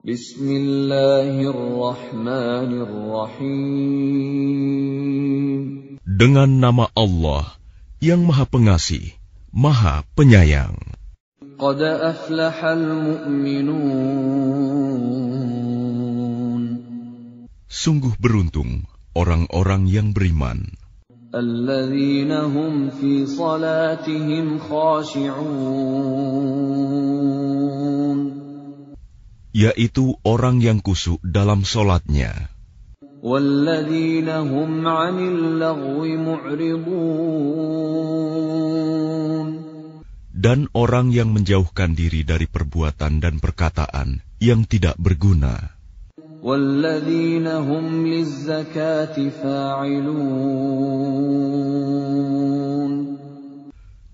Bismillahirrahmanirrahim. Dengan nama Allah yang Maha Pengasih, Maha Penyayang. Qad aflahal mu'minun. Sungguh beruntung orang-orang yang beriman. Alladzina hum fi salatihim khashi'un yaitu orang yang kusuk dalam solatnya. Dan orang yang menjauhkan diri dari perbuatan dan perkataan yang tidak berguna.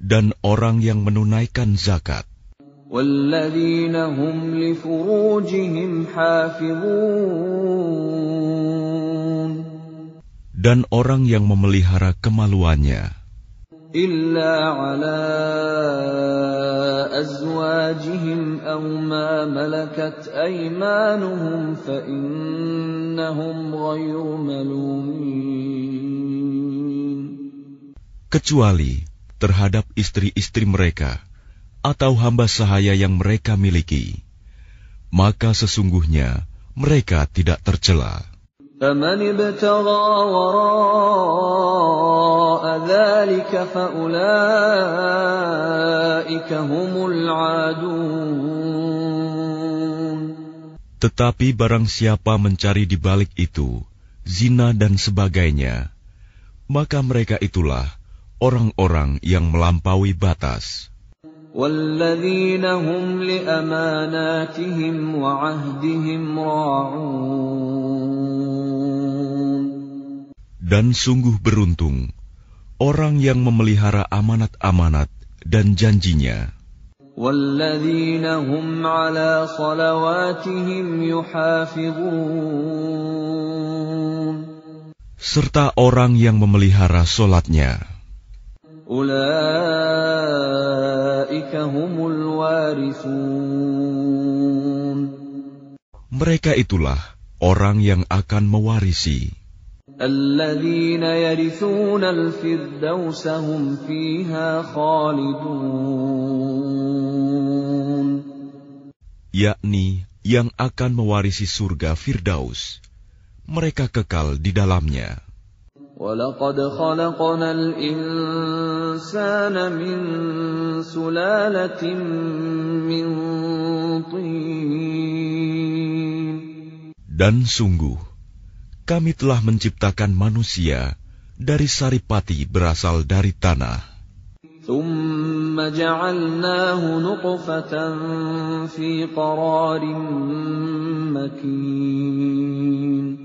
Dan orang yang menunaikan zakat. والذين هم لفروجهم حافظون Dan orang yang memelihara kemaluannya. إلا على أزواجهم أو ما ملكت أيمانهم فإنهم غير ملومين Kecuali terhadap istri-istri mereka atau hamba sahaya yang mereka miliki, maka sesungguhnya mereka tidak tercela. Tetapi barang siapa mencari di balik itu zina dan sebagainya, maka mereka itulah orang-orang yang melampaui batas. والذين هم لأماناتهم وعهدهم راعون Dan sungguh beruntung orang yang memelihara amanat-amanat dan janjinya, والذين هم على صلواتهم يحافظون serta orang yang memelihara solatnya. أولئك هم الوارثون Mereka itulah orang yang akan mewarisi. Yakni yang akan mewarisi surga Firdaus. Mereka kekal di dalamnya. ولقد خلقنا الإنسان من سلالة من طين Dan sungguh, kami telah menciptakan manusia dari saripati berasal dari tanah. ثم جعلناه نطفة في قرار مكين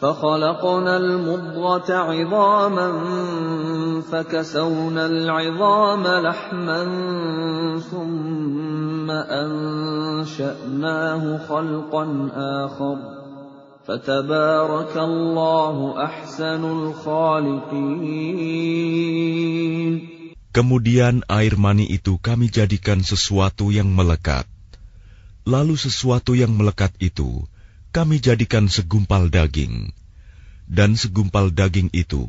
فخلقنا المضغة عظاما فكسونا العظام لحما ثم أنشأناه خلقا آخر فتبارك الله أحسن الخالقين Kemudian air mani itu kami jadikan sesuatu yang melekat. Lalu sesuatu yang melekat itu kami jadikan segumpal daging. Dan segumpal daging itu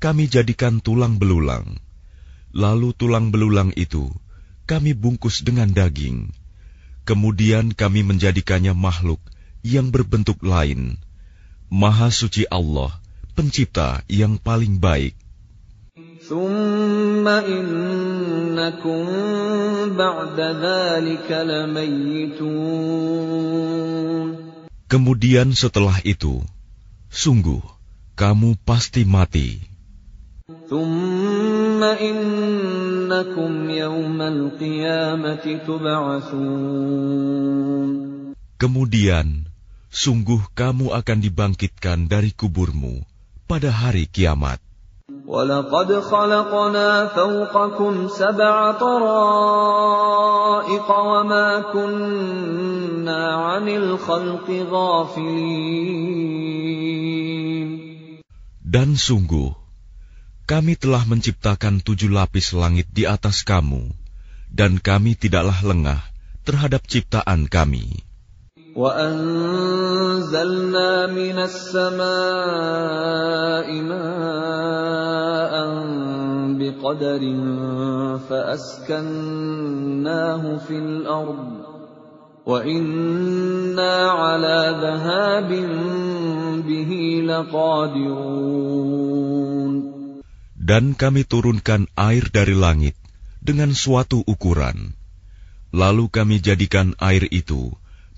kami jadikan tulang belulang. Lalu tulang belulang itu kami bungkus dengan daging. Kemudian kami menjadikannya makhluk yang berbentuk lain. Maha suci Allah, pencipta yang paling baik. ثم إنكم بعد ذلك لميتون Kemudian setelah itu, sungguh kamu pasti mati. Kemudian, sungguh kamu akan dibangkitkan dari kuburmu pada hari kiamat. وَلَقَدْ خَلَقْنَا فَوْقَكُمْ سَبْعَ طَرَائِقَ وَمَا كُنَّا عَنِ الْخَلْقِ غَافِلِينَ Dan sungguh, kami telah menciptakan tujuh lapis langit di atas kamu, dan kami tidaklah lengah terhadap ciptaan kami. وَأَنزَلْنَا مِنَ السَّمَاءِ مَاءً بِقَدَرٍ فَأَسْكَنَّاهُ فِي الْأَرْضِ وَإِنَّا عَلَى ذَهَابٍ بِهِ لَقَادِرُونَ Dan kami turunkan air dari langit dengan suatu ukuran. Lalu kami jadikan air itu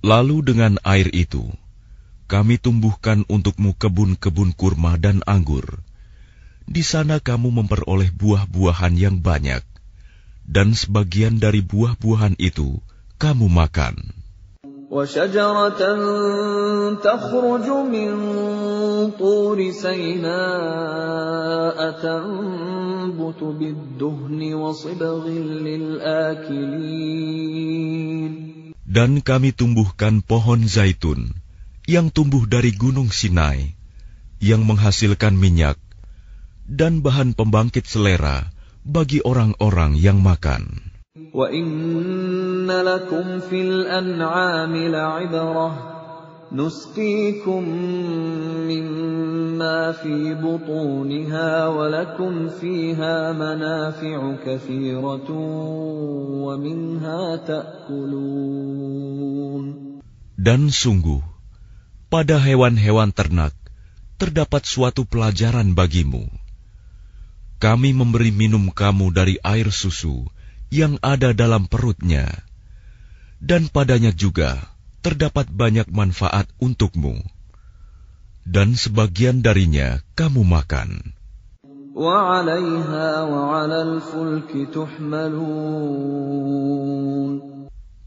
Lalu dengan air itu, kami tumbuhkan untukmu kebun-kebun kurma dan anggur. Di sana kamu memperoleh buah-buahan yang banyak, dan sebagian dari buah-buahan itu kamu makan. وشجرة تخرج من طور سيناء تنبت بالدهن وصبغ للآكلين Dan kami tumbuhkan pohon zaitun yang tumbuh dari gunung Sinai, yang menghasilkan minyak dan bahan pembangkit selera bagi orang-orang yang makan. وَإِنَّ لَكُمْ فِي الْأَنْعَامِ لَعِبْرَةً نُسْقِيكُم مِّمَّا فِي بُطُونِهَا وَلَكُمْ فِيهَا مَنَافِعُ كَثِيرَةٌ وَمِنْهَا تَأْكُلُونَ Dan sungguh, pada hewan-hewan ternak terdapat suatu pelajaran bagimu. Kami memberi minum kamu dari air susu yang ada dalam perutnya, dan padanya juga terdapat banyak manfaat untukmu, dan sebagian darinya kamu makan.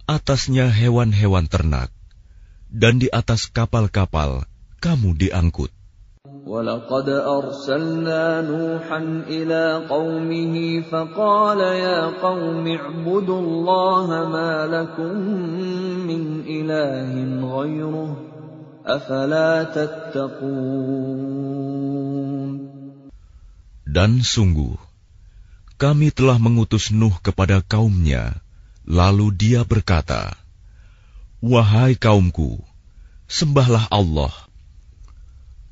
Atasnya hewan-hewan ternak, dan di atas kapal-kapal kamu diangkut. ولقد أرسلنا نوحا إلى قومه فقال يا قوم اعبدوا الله ما لكم من إله غيره أفلا تتقون Dan sungguh, kami telah mengutus Nuh kepada kaumnya, lalu dia berkata, Wahai kaumku, sembahlah Allah,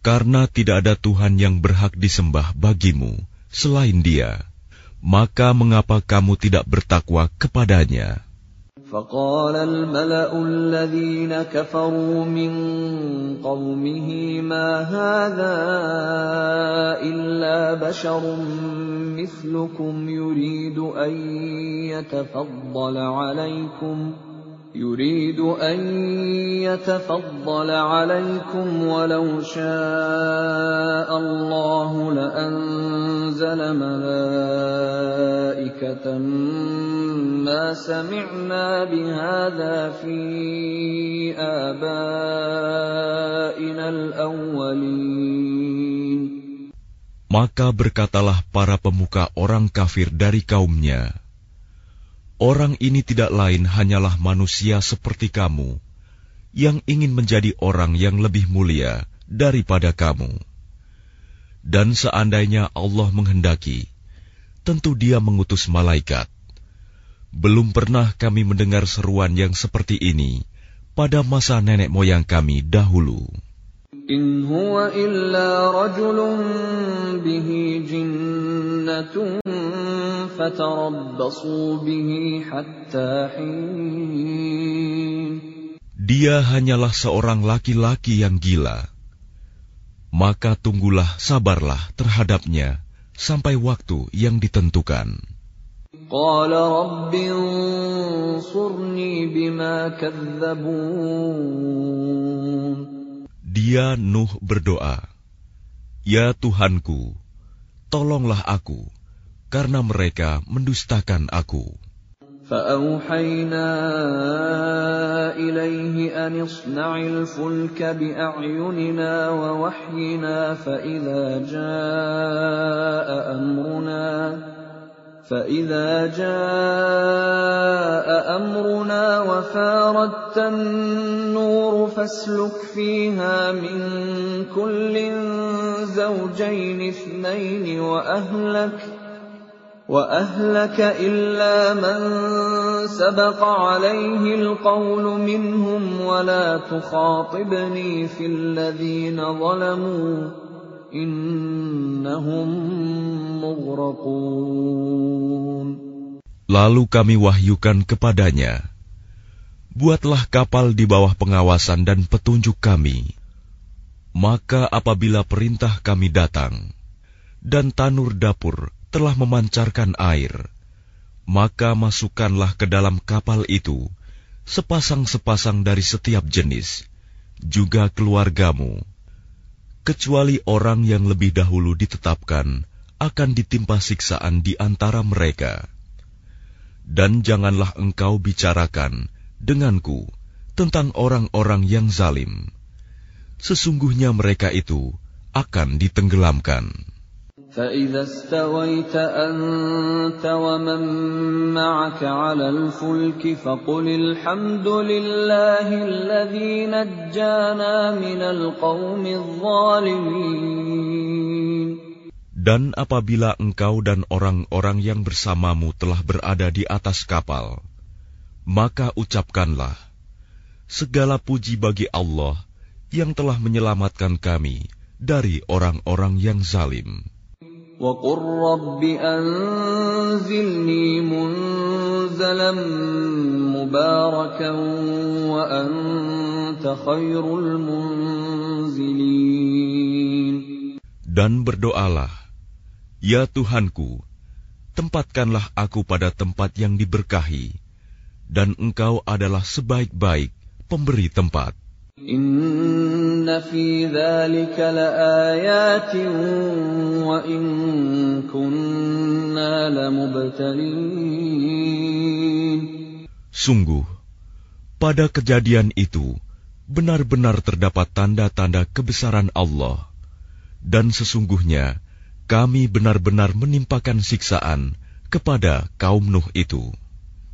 karena tidak ada Tuhan yang berhak disembah bagimu selain Dia, maka mengapa kamu tidak bertakwa kepadanya? فقال الملأ الذين كفروا من قومه ما هذا إلا بشر مثلكم يريد أن يتفضل عليكم يريد أن يتفضل عليكم ولو شاء الله لأنزل ملائكة ما سمعنا بهذا في آبائنا الأولين. Maka berkatalah para pemuka orang kafir dari kaumnya, Orang ini tidak lain hanyalah manusia seperti kamu, yang ingin menjadi orang yang lebih mulia daripada kamu. Dan seandainya Allah menghendaki, tentu Dia mengutus malaikat. Belum pernah kami mendengar seruan yang seperti ini pada masa nenek moyang kami dahulu. In huwa illa rajulun bihi jinnatun dia hanyalah seorang laki-laki yang gila. Maka tunggulah sabarlah terhadapnya sampai waktu yang ditentukan. Dia Nuh berdoa, Ya Tuhanku, tolonglah aku karena mereka mendustakan aku. فأوحينا إليه أن اصنع الفلك بأعيننا ووحينا فإذا جاء أمرنا فإذا جاء أمرنا وفاردت النور فاسلك فيها من كل زوجين اثنين وأهلك وأهلك إلا من سبق عليه القول منهم ولا تخاطبني في الذين ظلموا إنهم مغرقون Lalu kami wahyukan kepadanya, Buatlah kapal di bawah pengawasan dan petunjuk kami. Maka apabila perintah kami datang, dan tanur dapur telah memancarkan air, maka masukkanlah ke dalam kapal itu sepasang-sepasang dari setiap jenis, juga keluargamu, kecuali orang yang lebih dahulu ditetapkan akan ditimpa siksaan di antara mereka. Dan janganlah engkau bicarakan denganku tentang orang-orang yang zalim. Sesungguhnya mereka itu akan ditenggelamkan. فإذا استويت أنت ومن معك على الفلك فقل الحمد لله الذي نجانا من القوم الظالمين Dan apabila engkau dan orang-orang yang bersamamu telah berada di atas kapal, maka ucapkanlah, Segala puji bagi Allah yang telah menyelamatkan kami dari orang-orang yang zalim. وقل رب أنزلني منزلا مباركا وأنت خير المنزلين Dan berdoalah, Ya Tuhanku, tempatkanlah aku pada tempat yang diberkahi, dan Engkau adalah sebaik-baik pemberi tempat. Sungguh, pada kejadian itu benar-benar terdapat tanda-tanda kebesaran Allah, dan sesungguhnya kami benar-benar menimpakan siksaan kepada kaum Nuh itu.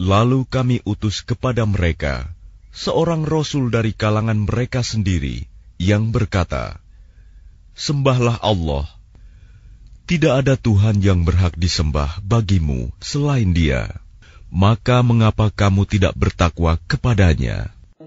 Lalu kami utus kepada mereka seorang rasul dari kalangan mereka sendiri yang berkata, Sembahlah Allah. Tidak ada Tuhan yang berhak disembah bagimu selain Dia. Maka mengapa kamu tidak bertakwa kepadanya?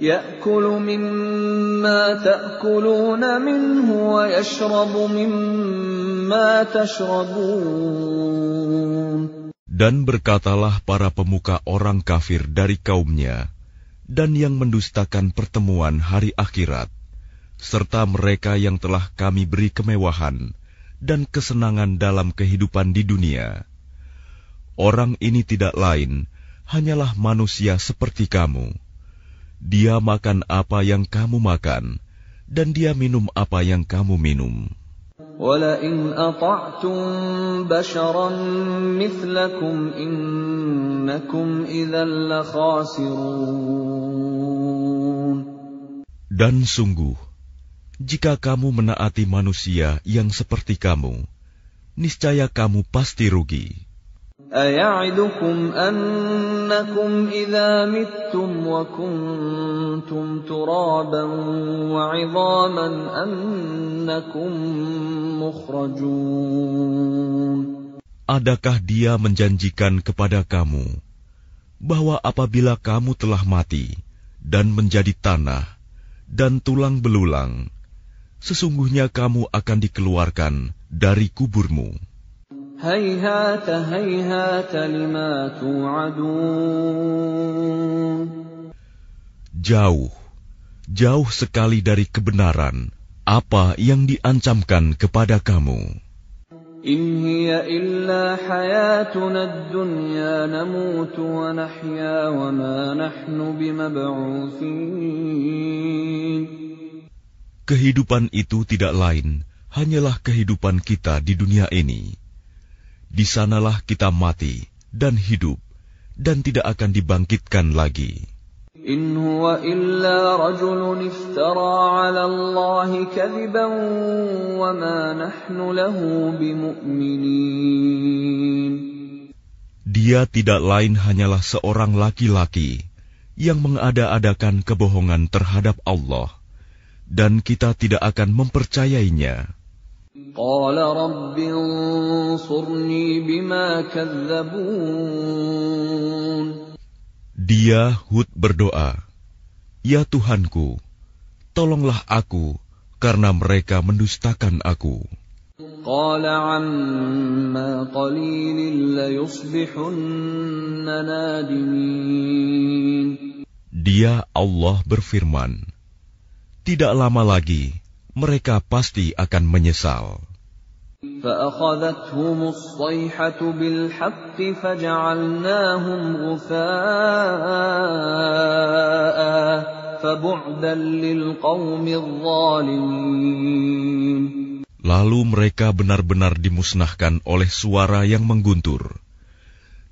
يأكل مما تأكلون منه ويشرب مما تشربون Dan berkatalah para pemuka orang kafir dari kaumnya, dan yang mendustakan pertemuan hari akhirat, serta mereka yang telah kami beri kemewahan dan kesenangan dalam kehidupan di dunia. Orang ini tidak lain, hanyalah manusia seperti kamu. Dia makan apa yang kamu makan, dan dia minum apa yang kamu minum. ولئن أطعتم بشرا مثلكم إنكم إذا لخاسرون Dan sungguh, jika kamu menaati manusia yang seperti kamu, niscaya kamu pasti rugi. أيعدكم أنكم إذا متم وكنتم ترابا وعظاما أنكم مخرجون Adakah dia menjanjikan kepada kamu bahwa apabila kamu telah mati dan menjadi tanah dan tulang belulang, sesungguhnya kamu akan dikeluarkan dari kuburmu? Jauh, jauh sekali dari kebenaran apa yang diancamkan kepada kamu. Kehidupan itu tidak lain hanyalah kehidupan kita di dunia ini di sanalah kita mati dan hidup dan tidak akan dibangkitkan lagi. Dia tidak lain hanyalah seorang laki-laki yang mengada-adakan kebohongan terhadap Allah dan kita tidak akan mempercayainya. قال رب انصرني بما كذبون Dia Hud berdoa, "Ya Tuhanku, tolonglah aku karena mereka mendustakan aku." قال عما قليل ليصبحن نادمين Dia Allah berfirman, "Tidak lama lagi mereka pasti akan menyesal." فأخذتهم الصيحة بالحق فجعلناهم غثاء فبعدا للقوم الظالمين Lalu mereka benar-benar dimusnahkan oleh suara yang mengguntur,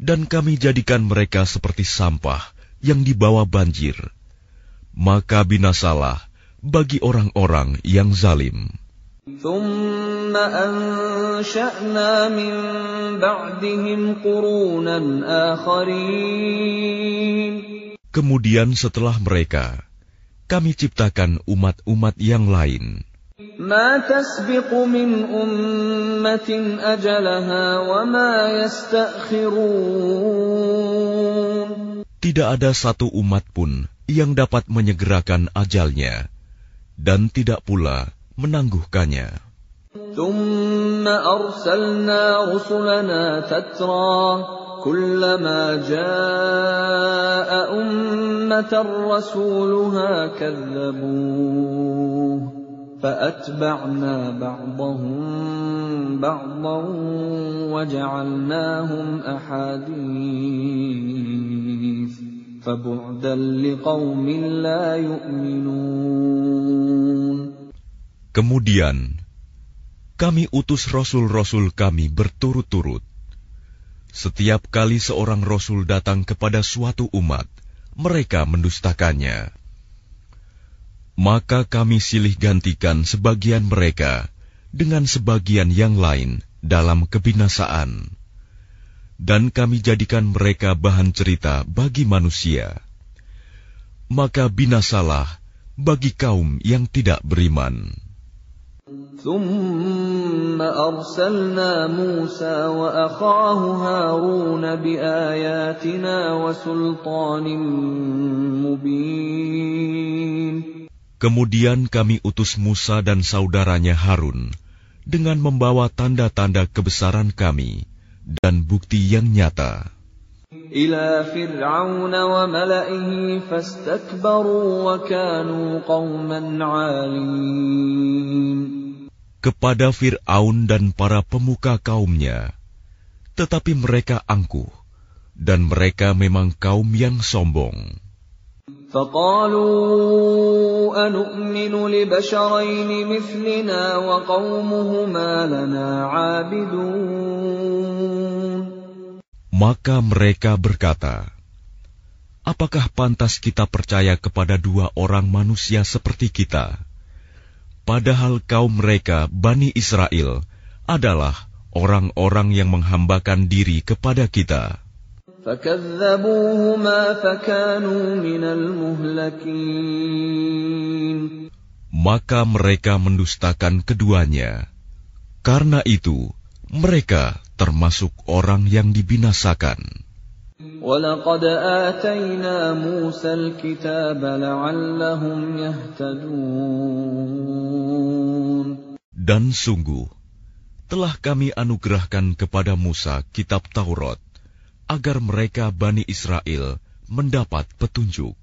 dan kami jadikan mereka seperti sampah yang dibawa banjir. Maka binasalah bagi orang-orang yang zalim. ثم أنشأنا من بعدهم قرونا آخرين Kemudian setelah mereka, kami ciptakan umat-umat yang lain. ما تسبق من أمة أجلها وما يستأخرون Tidak ada satu umat pun yang dapat menyegerakan ajalnya, dan tidak pula menangguhkannya. ثم أرسلنا رسلنا تترى كلما جاء أمة رسولها كذبوه فأتبعنا بعضهم بعضا وجعلناهم أحاديث Kemudian, kami utus rasul-rasul kami berturut-turut. Setiap kali seorang rasul datang kepada suatu umat, mereka mendustakannya. Maka kami silih gantikan sebagian mereka dengan sebagian yang lain dalam kebinasaan Dan kami jadikan mereka bahan cerita bagi manusia. Maka binasalah bagi kaum yang tidak beriman. ثم أرسلنا موسى وأخاه هارون بآياتنا وسلطان مبين Kemudian kami utus Musa dan saudaranya Harun dengan membawa tanda-tanda kebesaran kami dan bukti yang nyata إلى فرعون وملئه فاستكبروا وكانوا قوما عالين kepada Fir'aun dan para pemuka kaumnya. Tetapi mereka angkuh, dan mereka memang kaum yang sombong. فقالوا أنؤمن لبشرين مثلنا وقومهما لنا عابدون maka mereka berkata, "Apakah pantas kita percaya kepada dua orang manusia seperti kita, padahal kaum mereka, Bani Israel, adalah orang-orang yang menghambakan diri kepada kita?" Maka mereka mendustakan keduanya. Karena itu, mereka termasuk orang yang dibinasakan. Dan sungguh, telah kami anugerahkan kepada Musa kitab Taurat, agar mereka Bani Israel mendapat petunjuk.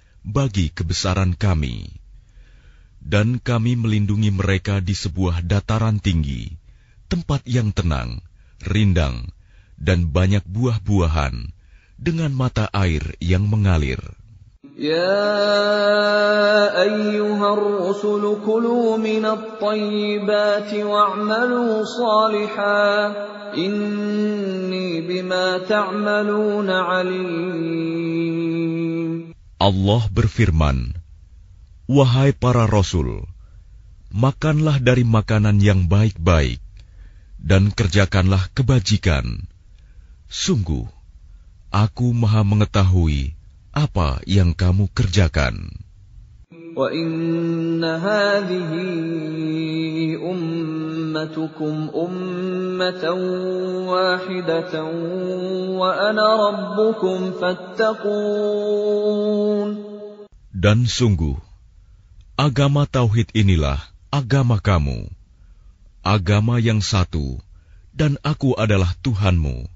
bagi kebesaran kami. Dan kami melindungi mereka di sebuah dataran tinggi, tempat yang tenang, rindang, dan banyak buah-buahan, dengan mata air yang mengalir. يا أيها الرسل كلوا من الطيبات واعملوا صالحا إني بما تعملون عليم Allah berfirman, Wahai para rasul, makanlah dari makanan yang baik-baik, dan kerjakanlah kebajikan. Sungguh, aku maha mengetahui apa yang kamu kerjakan. وإن هذه أمتكم أمة واحدة وأنا ربكم فاتقون Dan sungguh, agama tauhid inilah agama kamu, agama yang satu, dan aku adalah Tuhanmu.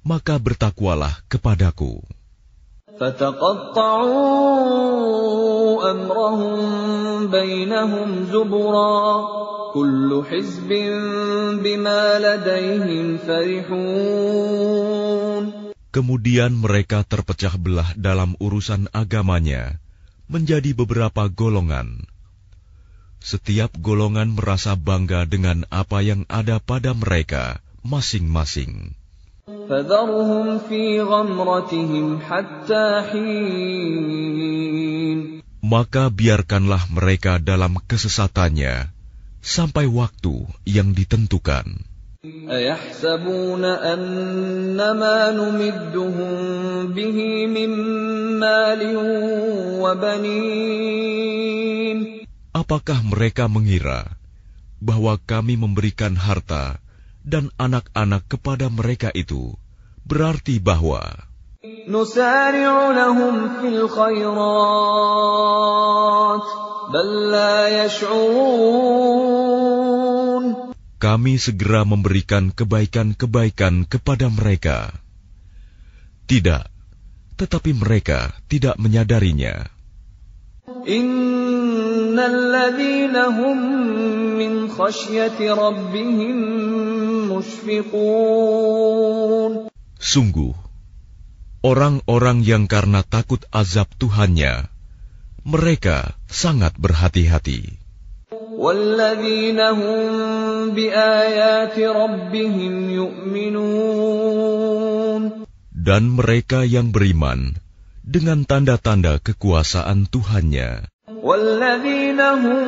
Maka bertakwalah kepadaku. فتقطعوا أمرهم بينهم زبرا كل حزب بما لديهم فرحون Kemudian mereka terpecah belah dalam urusan agamanya menjadi beberapa golongan. Setiap golongan merasa bangga dengan apa yang ada pada mereka masing-masing. فذرهم في غمرتهم حتى حين Maka biarkanlah mereka dalam kesesatannya sampai waktu yang ditentukan. أيحسبون أن ما نمدهم به من مال وبنين Apakah mereka mengira bahwa kami memberikan harta dan anak-anak kepada mereka itu berarti bahwa kami segera memberikan kebaikan-kebaikan kepada mereka. Tidak, tetapi mereka tidak menyadarinya. Inna الذين هم من خشية ربهم مشفقون Sungguh, orang-orang yang karena takut azab Tuhannya, mereka sangat berhati-hati. والذين هم بآيات ربهم يؤمنون Dan mereka yang beriman dengan tanda-tanda kekuasaan Tuhannya. والذين هم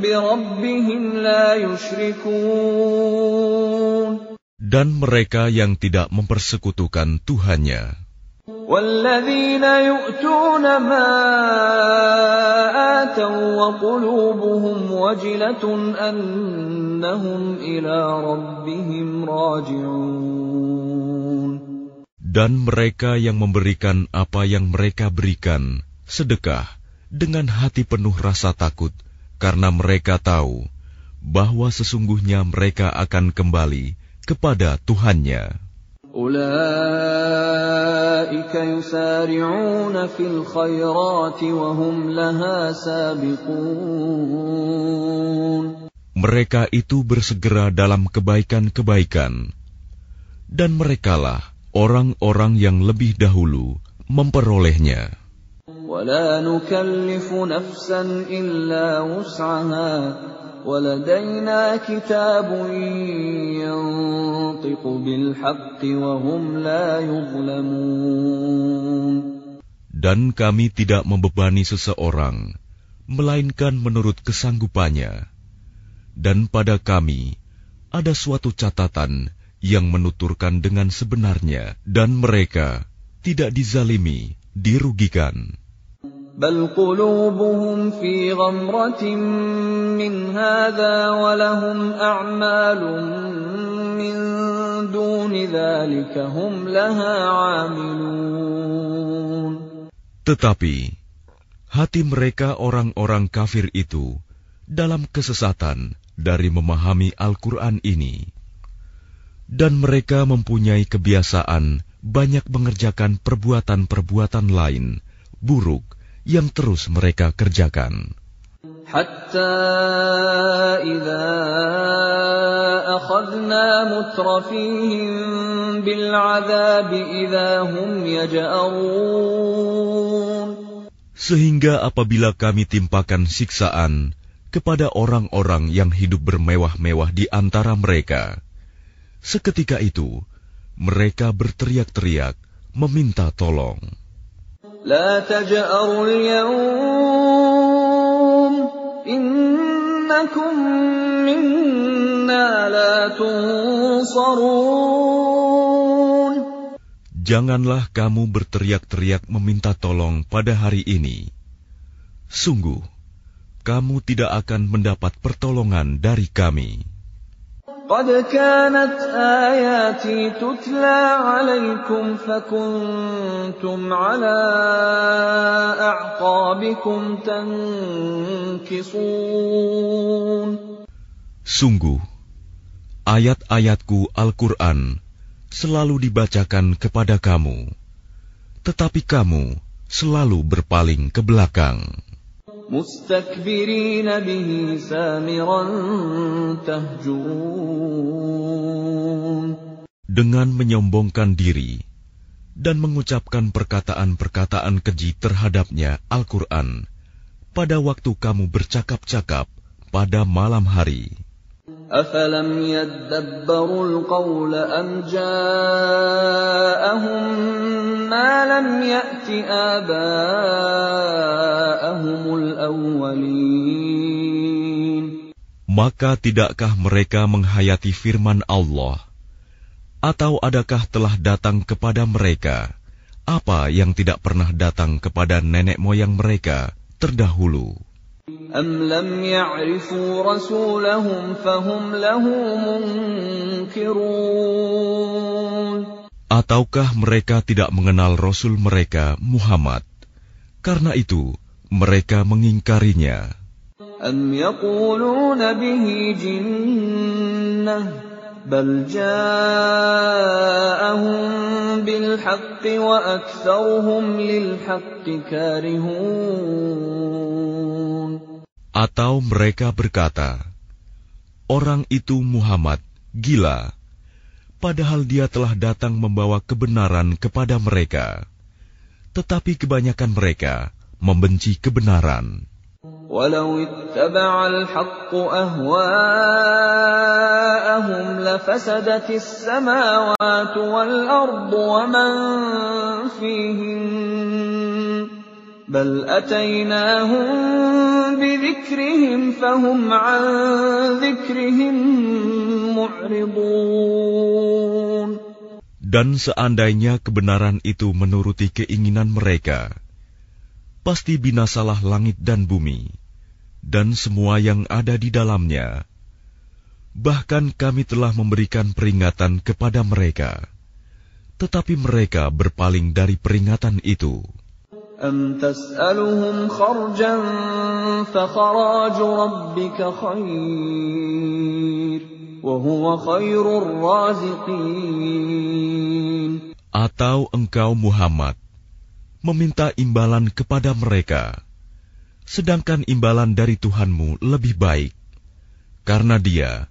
بربهم لا يشركون Dan mereka yang tidak mempersekutukan Tuhannya. والذين يؤتون ما آتوا وقلوبهم وجلة أنهم إلى ربهم راجعون Dan mereka yang memberikan apa yang mereka berikan, sedekah, dengan hati penuh rasa takut karena mereka tahu bahwa sesungguhnya mereka akan kembali kepada Tuhannya. أولئك يسارعون في الخيرات وهم لها سابقون Mereka itu bersegera dalam kebaikan-kebaikan, dan merekalah orang-orang yang lebih dahulu memperolehnya. ولا نكلف نفسا إلا وسعها ولدينا كتاب ينطق بالحق وهم لا يظلمون Dan kami tidak membebani seseorang, melainkan menurut kesanggupannya. Dan pada kami ada suatu catatan yang menuturkan dengan sebenarnya, dan mereka tidak dizalimi, dirugikan. بل قلوبهم في غمرة من هذا ولهم أعمال من دون ذلك هم لها عاملون Tetapi hati mereka orang-orang kafir itu dalam kesesatan dari memahami Al-Quran ini. Dan mereka mempunyai kebiasaan banyak mengerjakan perbuatan-perbuatan lain, buruk, yang terus mereka kerjakan. حتى إذا أخذنا مترفيهم بالعذاب إذا هم يجأرون Sehingga apabila kami timpakan siksaan kepada orang-orang yang hidup bermewah-mewah di antara mereka, seketika itu mereka berteriak-teriak meminta tolong. لا تجأروا اليوم إنكم منا لا تنصرون Janganlah kamu berteriak-teriak meminta tolong pada hari ini. Sungguh, kamu tidak akan mendapat pertolongan dari kami. قد كانت آياتي تتلى عليكم فكنتم على أعقابكم تنكصون Sungguh, ayat-ayatku Al-Quran selalu dibacakan kepada kamu, tetapi kamu selalu berpaling ke belakang. مستكبرين به سامرا تهجرون Dengan menyombongkan diri dan mengucapkan perkataan-perkataan keji terhadapnya Al-Quran pada waktu kamu bercakap-cakap pada malam hari. أفلم يدبروا القول أم جاءهم ما لم يأت آباءهم الأولين Maka tidakkah mereka menghayati firman Allah? Atau adakah telah datang kepada mereka apa yang tidak pernah datang kepada nenek moyang mereka terdahulu? أم لم يعرفوا رسولهم فهم له منكرون Ataukah mereka tidak mengenal Rasul mereka, Muhammad? Karena itu, mereka mengingkarinya. أم يقولون به جنة بل جاءهم بالحق وأكثرهم للحق كارهون Atau mereka berkata, Orang itu Muhammad, gila, padahal dia telah datang membawa kebenaran kepada mereka. Tetapi kebanyakan mereka membenci kebenaran. ولو اتبع الحق أهواءهم لفسدت السماوات والأرض ومن فيهن بل أتيناهم بذكرهم فهم عن ذكرهم معرضون Dan seandainya kebenaran itu menuruti keinginan mereka, pasti binasalah langit dan bumi, dan semua yang ada di dalamnya. Bahkan kami telah memberikan peringatan kepada mereka, tetapi mereka berpaling dari peringatan itu. أم تسألهم خرجا فخراج ربك خير وهو خير الرازقين Atau engkau Muhammad meminta imbalan kepada mereka, sedangkan imbalan dari Tuhanmu lebih baik, karena Dia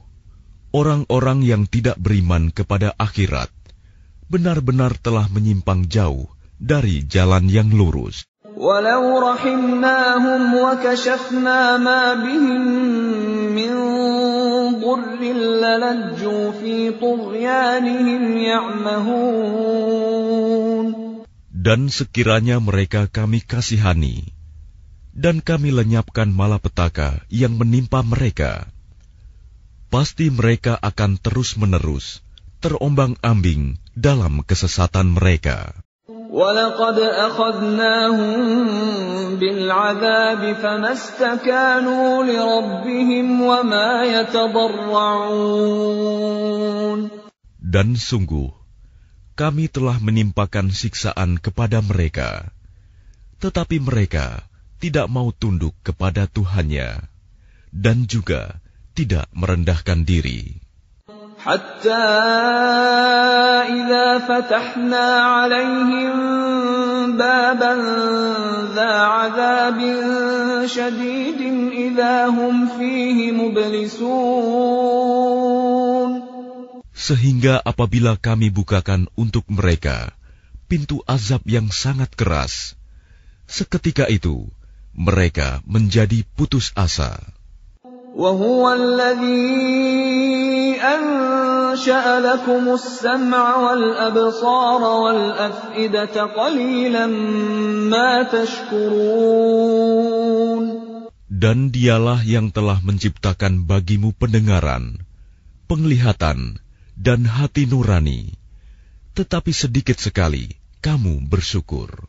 orang-orang yang tidak beriman kepada akhirat benar-benar telah menyimpang jauh dari jalan yang lurus. وَلَوْ رَحِمْنَاهُمْ وَكَشَفْنَا مَا بِهِم مِّن ضُرٍّ لَّلَجُّوا فِي طُغْيَانِهِمْ يَعْمَهُونَ Dan sekiranya mereka kami kasihani, dan kami lenyapkan malapetaka yang menimpa mereka, pasti mereka akan terus-menerus terombang-ambing dalam kesesatan mereka. وَلَقَدْ أَخَذْنَاهُم بِالْعَذَابِ فَمَا اسْتَكَانُوا لِرَبِّهِمْ وَمَا يَتَضَرَّعُونَ Dan sungguh, kami telah menimpakan siksaan kepada mereka, tetapi mereka tidak mau tunduk kepada Tuhannya, dan juga tidak merendahkan diri. حتى إذا فتحنا عليهم بابا ذا عذاب شديد إذا هم فيه مبلسون Sehingga apabila kami bukakan untuk mereka pintu azab yang sangat keras, seketika itu mereka menjadi putus asa. وهو الذي أنشأ لكم السمع والأبصار والأفئدة قليلا ما تشكرون Dan dialah yang telah menciptakan bagimu pendengaran, penglihatan, dan hati nurani. Tetapi sedikit sekali kamu bersyukur.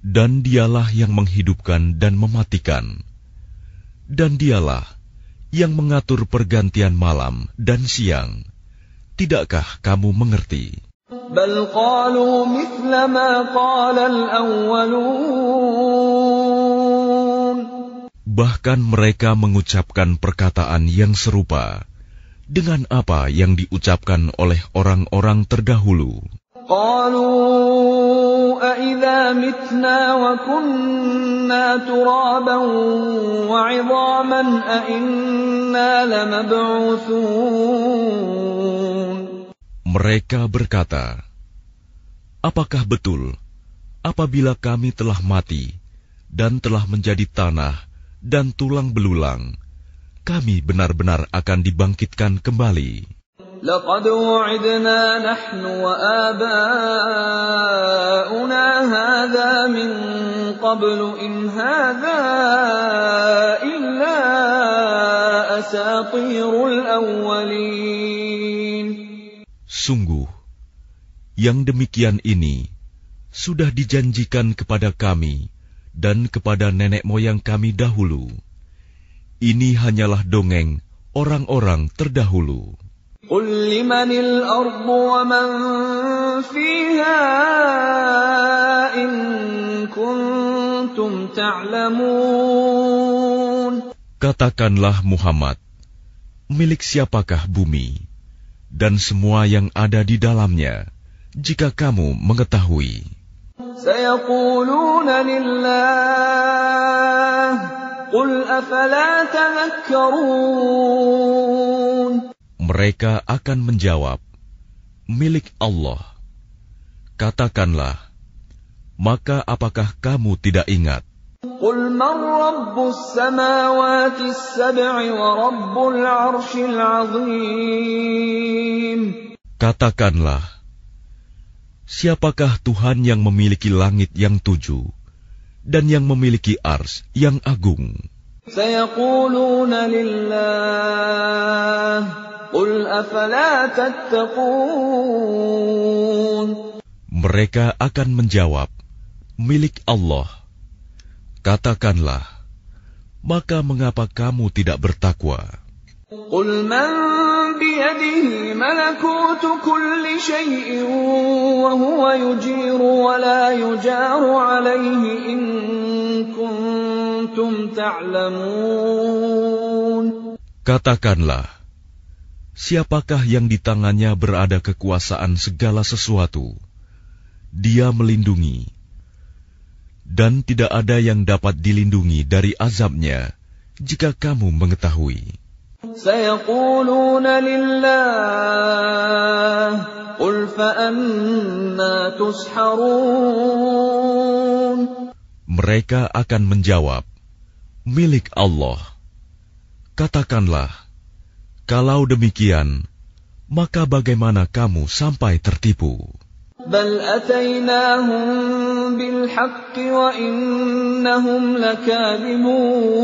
Dan dialah yang menghidupkan dan mematikan. Dan dialah yang mengatur pergantian malam dan siang. Tidakkah kamu mengerti? Bahkan mereka mengucapkan perkataan yang serupa dengan apa yang diucapkan oleh orang-orang terdahulu. قالوا أإذا متنا وكنا ترابا وعظاما أإنا لمبعوثون Mereka berkata, "Apakah betul apabila kami telah mati dan telah menjadi tanah dan tulang belulang, kami benar-benar akan dibangkitkan kembali?" لقد وعدنا نحن وآباؤنا هذا من قبل إن هذا إلا أساطير الأولين Sungguh, yang demikian ini sudah dijanjikan kepada kami dan kepada nenek moyang kami dahulu. Ini hanyalah dongeng orang-orang terdahulu. قل لمن الأرض ومن فيها إن كنتم تعلمون Katakanlah Muhammad, milik siapakah bumi dan semua yang ada di dalamnya, jika kamu mengetahui. سيقولون لله قل أفلا تذكرون Mereka akan menjawab, milik Allah. Katakanlah, maka apakah kamu tidak ingat? قل من رب السماوات السبع ورب العرش العظيم Katakanlah, siapakah Tuhan yang memiliki langit yang tujuh dan yang memiliki ars yang agung. Mereka akan menjawab, milik Allah. Katakanlah, maka mengapa kamu tidak bertakwa? Qul man بيده ملكوت كل شيء وهو يجير ولا يجار عليه إن كنتم تعلمون Katakanlah, siapakah yang di tangannya berada kekuasaan segala sesuatu? Dia melindungi, dan tidak ada yang dapat dilindungi dari azabnya jika kamu mengetahui. سيقولون لله قل فأنا تسحرون Mereka akan menjawab, milik Allah. Katakanlah, kalau demikian, maka bagaimana kamu sampai tertipu? بل أتيناهم بالحق وإنهم لكاذبون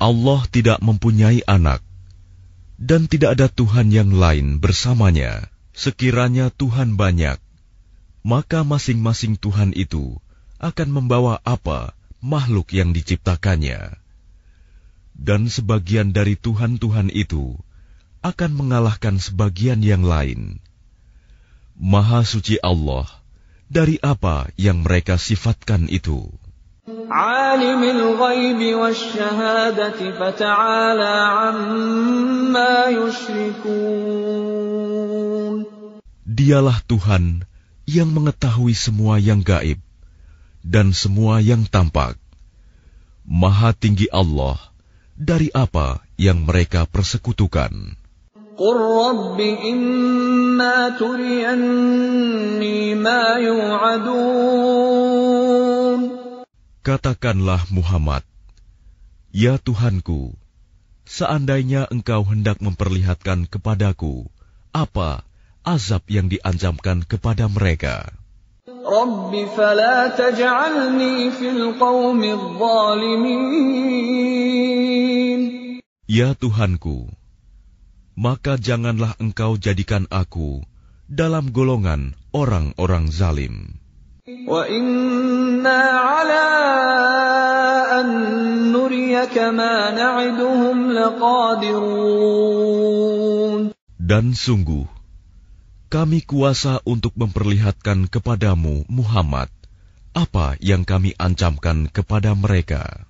Allah tidak mempunyai anak, dan tidak ada Tuhan yang lain bersamanya. Sekiranya Tuhan banyak, maka masing-masing Tuhan itu akan membawa apa makhluk yang diciptakannya. Dan sebagian dari Tuhan-Tuhan itu akan mengalahkan sebagian yang lain. Maha suci Allah dari apa yang mereka sifatkan itu. Dialah Tuhan yang mengetahui semua yang gaib dan semua yang tampak. Maha tinggi Allah dari apa yang mereka persekutukan. قل رب إما تريني ما يوعدون Katakanlah Muhammad, Ya Tuhanku, seandainya engkau hendak memperlihatkan kepadaku apa azab yang diancamkan kepada mereka. رب فلا تجعلني في القوم الظالمين Ya Tuhanku, maka janganlah engkau jadikan aku dalam golongan orang-orang zalim. Dan sungguh, kami kuasa untuk memperlihatkan kepadamu, Muhammad, apa yang kami ancamkan kepada mereka.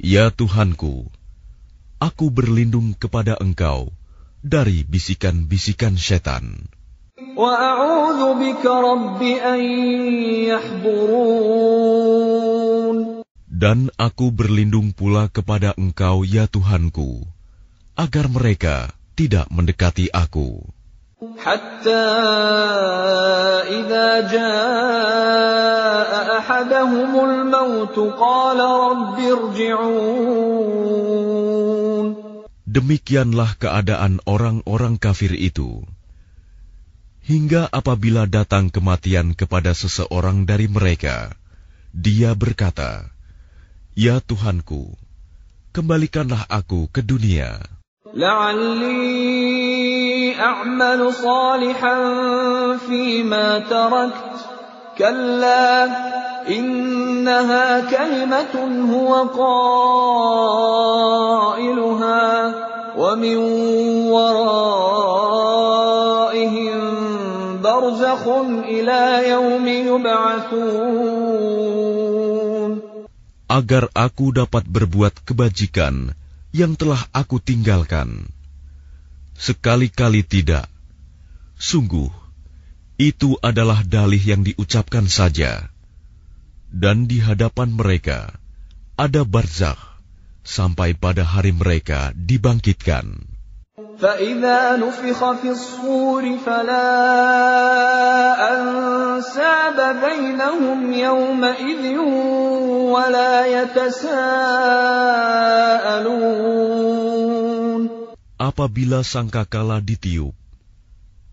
Ya Tuhanku, aku berlindung kepada Engkau dari bisikan-bisikan setan. Dan aku berlindung pula kepada Engkau, ya Tuhanku, agar mereka tidak mendekati aku. حتى إذا جاء أحدهم الموت قال رب ارجعون Demikianlah keadaan orang-orang kafir itu. Hingga apabila datang kematian kepada seseorang dari mereka, dia berkata, "Ya Tuhanku, kembalikanlah aku ke dunia." لعلي أعمل صالحا فيما تركت كلا إنها كلمة هو قائلها ومن ورائهم برزخ إلى يوم يبعثون agar aku dapat berbuat kebajikan yang telah aku tinggalkan. Sekali-kali tidak. Sungguh, itu adalah dalih yang diucapkan saja. Dan di hadapan mereka ada barzakh sampai pada hari mereka dibangkitkan. فإذا نفخ في الصور فلا أنساب بينهم يومئذ ولا يتساءلون Apabila sangkakala ditiup,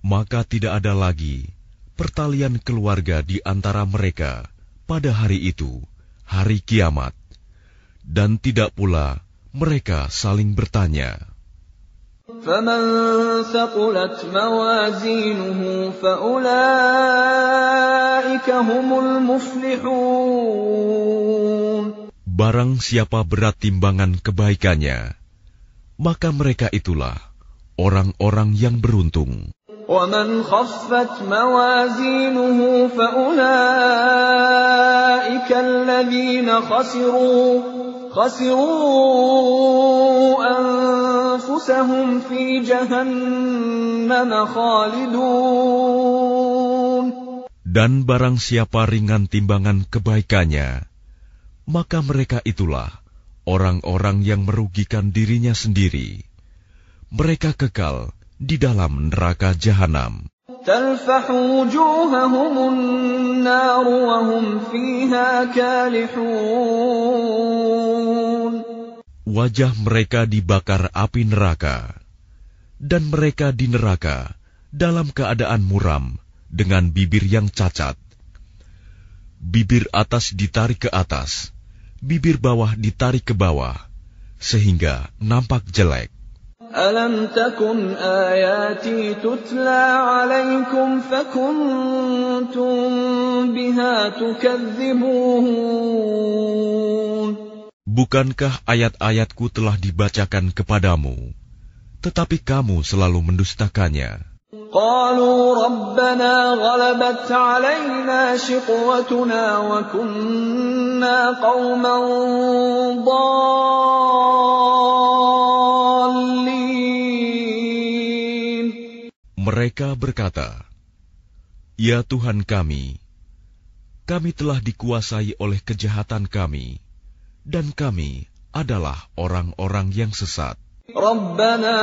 maka tidak ada lagi pertalian keluarga di antara mereka pada hari itu, hari kiamat, dan tidak pula mereka saling bertanya. فمن ثقلت موازينه فأولئك هم المفلحون Barang siapa berat timbangan kebaikannya, maka mereka itulah orang-orang yang beruntung. ومن خفت موازينه فأولئك الذين خسروا خسروا أنفسهم في جهنم خالدون Dan barang siapa ringan timbangan kebaikannya, maka mereka itulah orang-orang yang merugikan dirinya sendiri. Mereka kekal di dalam neraka jahanam. Wajah mereka dibakar api neraka, dan mereka di neraka dalam keadaan muram dengan bibir yang cacat. Bibir atas ditarik ke atas bibir bawah ditarik ke bawah, sehingga nampak jelek. Alam takun ayati tutla alaikum fakuntum biha tukadzibuhun. Bukankah ayat-ayatku telah dibacakan kepadamu, tetapi kamu selalu mendustakannya. قالوا ربنا غلبت علينا شقوتنا وكنا قوما ضالين Mereka berkata, "Ya Tuhan kami, kami telah dikuasai oleh kejahatan kami, dan kami adalah orang-orang yang sesat. ربنا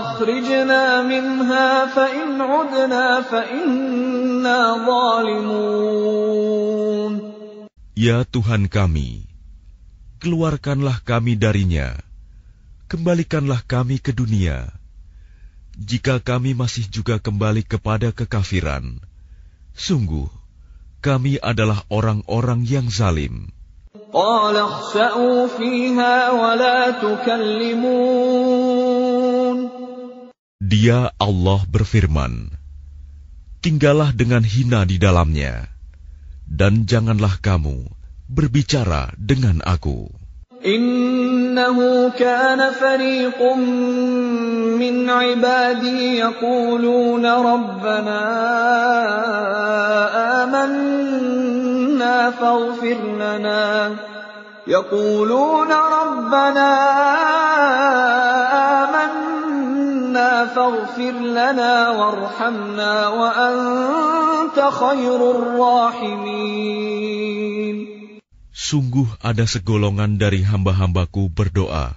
أخرجنا منها فإن عدنا فإنا ظالمون Ya Tuhan kami, keluarkanlah kami darinya, kembalikanlah kami ke dunia. Jika kami masih juga kembali kepada kekafiran, sungguh kami adalah orang-orang yang zalim." قال اخسأوا فيها ولا تكلمون Dia Allah berfirman, Tinggallah dengan hina di dalamnya, dan janganlah kamu berbicara dengan aku. إنه كان فريق من عبادي يقولون ربنا آمنا فاغفر لنا يقولون ربنا آمنا فاغفر لنا وارحمنا وأنت خير الراحمين Sungguh ada segolongan dari hamba-hambaku berdoa,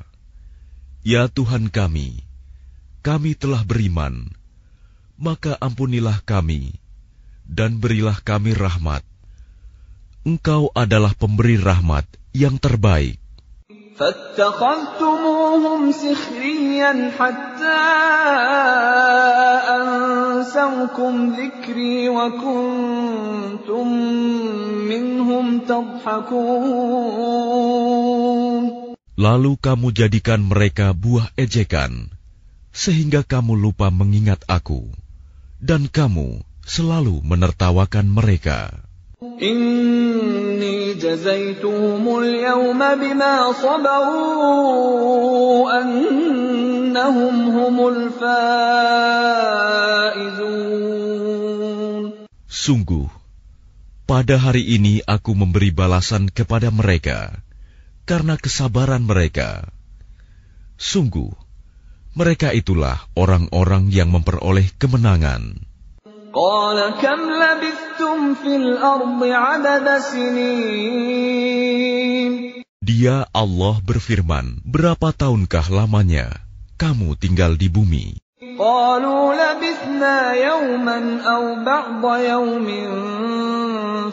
Ya Tuhan kami, kami telah beriman, maka ampunilah kami dan berilah kami rahmat. Engkau adalah pemberi rahmat yang terbaik. فاتخذتموهم سخريا حتى أنسوكم ذكري وكنتم منهم تضحكون Lalu kamu jadikan mereka buah ejekan, sehingga kamu lupa mengingat aku, dan kamu selalu menertawakan mereka. إني جزيتهم اليوم بما صبروا أنهم هم الفائزون Sungguh, pada hari ini aku memberi balasan kepada mereka karena kesabaran mereka. Sungguh, mereka itulah orang-orang yang memperoleh kemenangan. Qala kam labithtum fil ardi adada sinin. Dia Allah berfirman, berapa tahunkah lamanya kamu tinggal di bumi? Qalu labithna yawman aw ba'da yawmin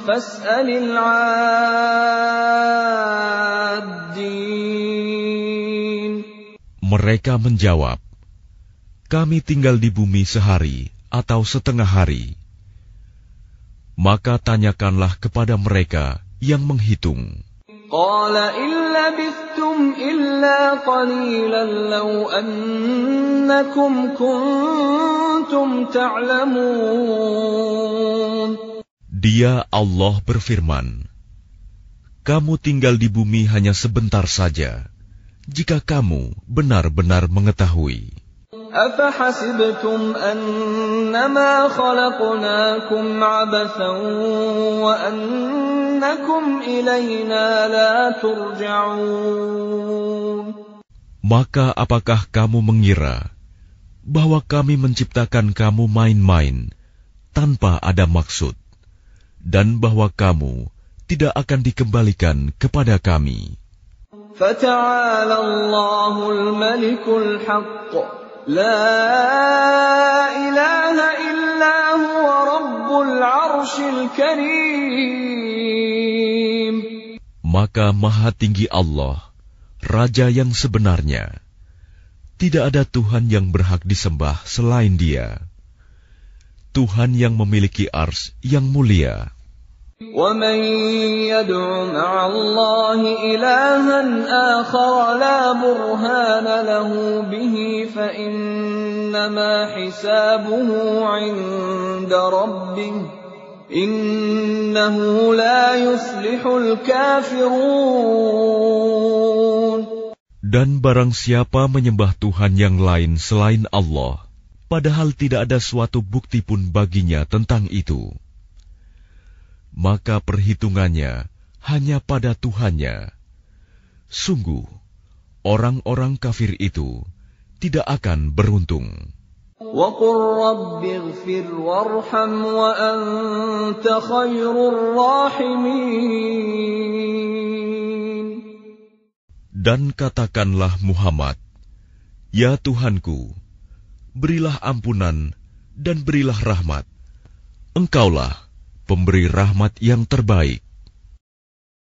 fas'alil 'addin. Mereka menjawab, kami tinggal di bumi sehari atau setengah hari. Maka tanyakanlah kepada mereka yang menghitung. Dia Allah berfirman, Kamu tinggal di bumi hanya sebentar saja, jika kamu benar-benar mengetahui. أفحسبتم أنما خلقناكم عبثا وأنكم إلينا لا ترجعون Maka apakah kamu mengira bahwa kami menciptakan kamu main-main tanpa ada maksud, dan bahwa kamu tidak akan dikembalikan kepada kami? فتعالى الله الملك الحق maka maha tinggi Allah, Raja yang sebenarnya. Tidak ada Tuhan yang berhak disembah selain dia. Tuhan yang memiliki ars yang mulia. ومن يدع مع الله إلها آخر لا برهان له به فإنما حسابه عند ربه إنه لا يفلح الكافرون Dan barang siapa menyembah Tuhan yang lain selain Allah, padahal tidak ada suatu bukti pun baginya tentang itu, maka perhitungannya hanya pada Tuhannya. Sungguh, orang-orang kafir itu tidak akan beruntung. Dan katakanlah Muhammad, Ya Tuhanku, berilah ampunan dan berilah rahmat. Engkaulah pemberi rahmat yang terbaik.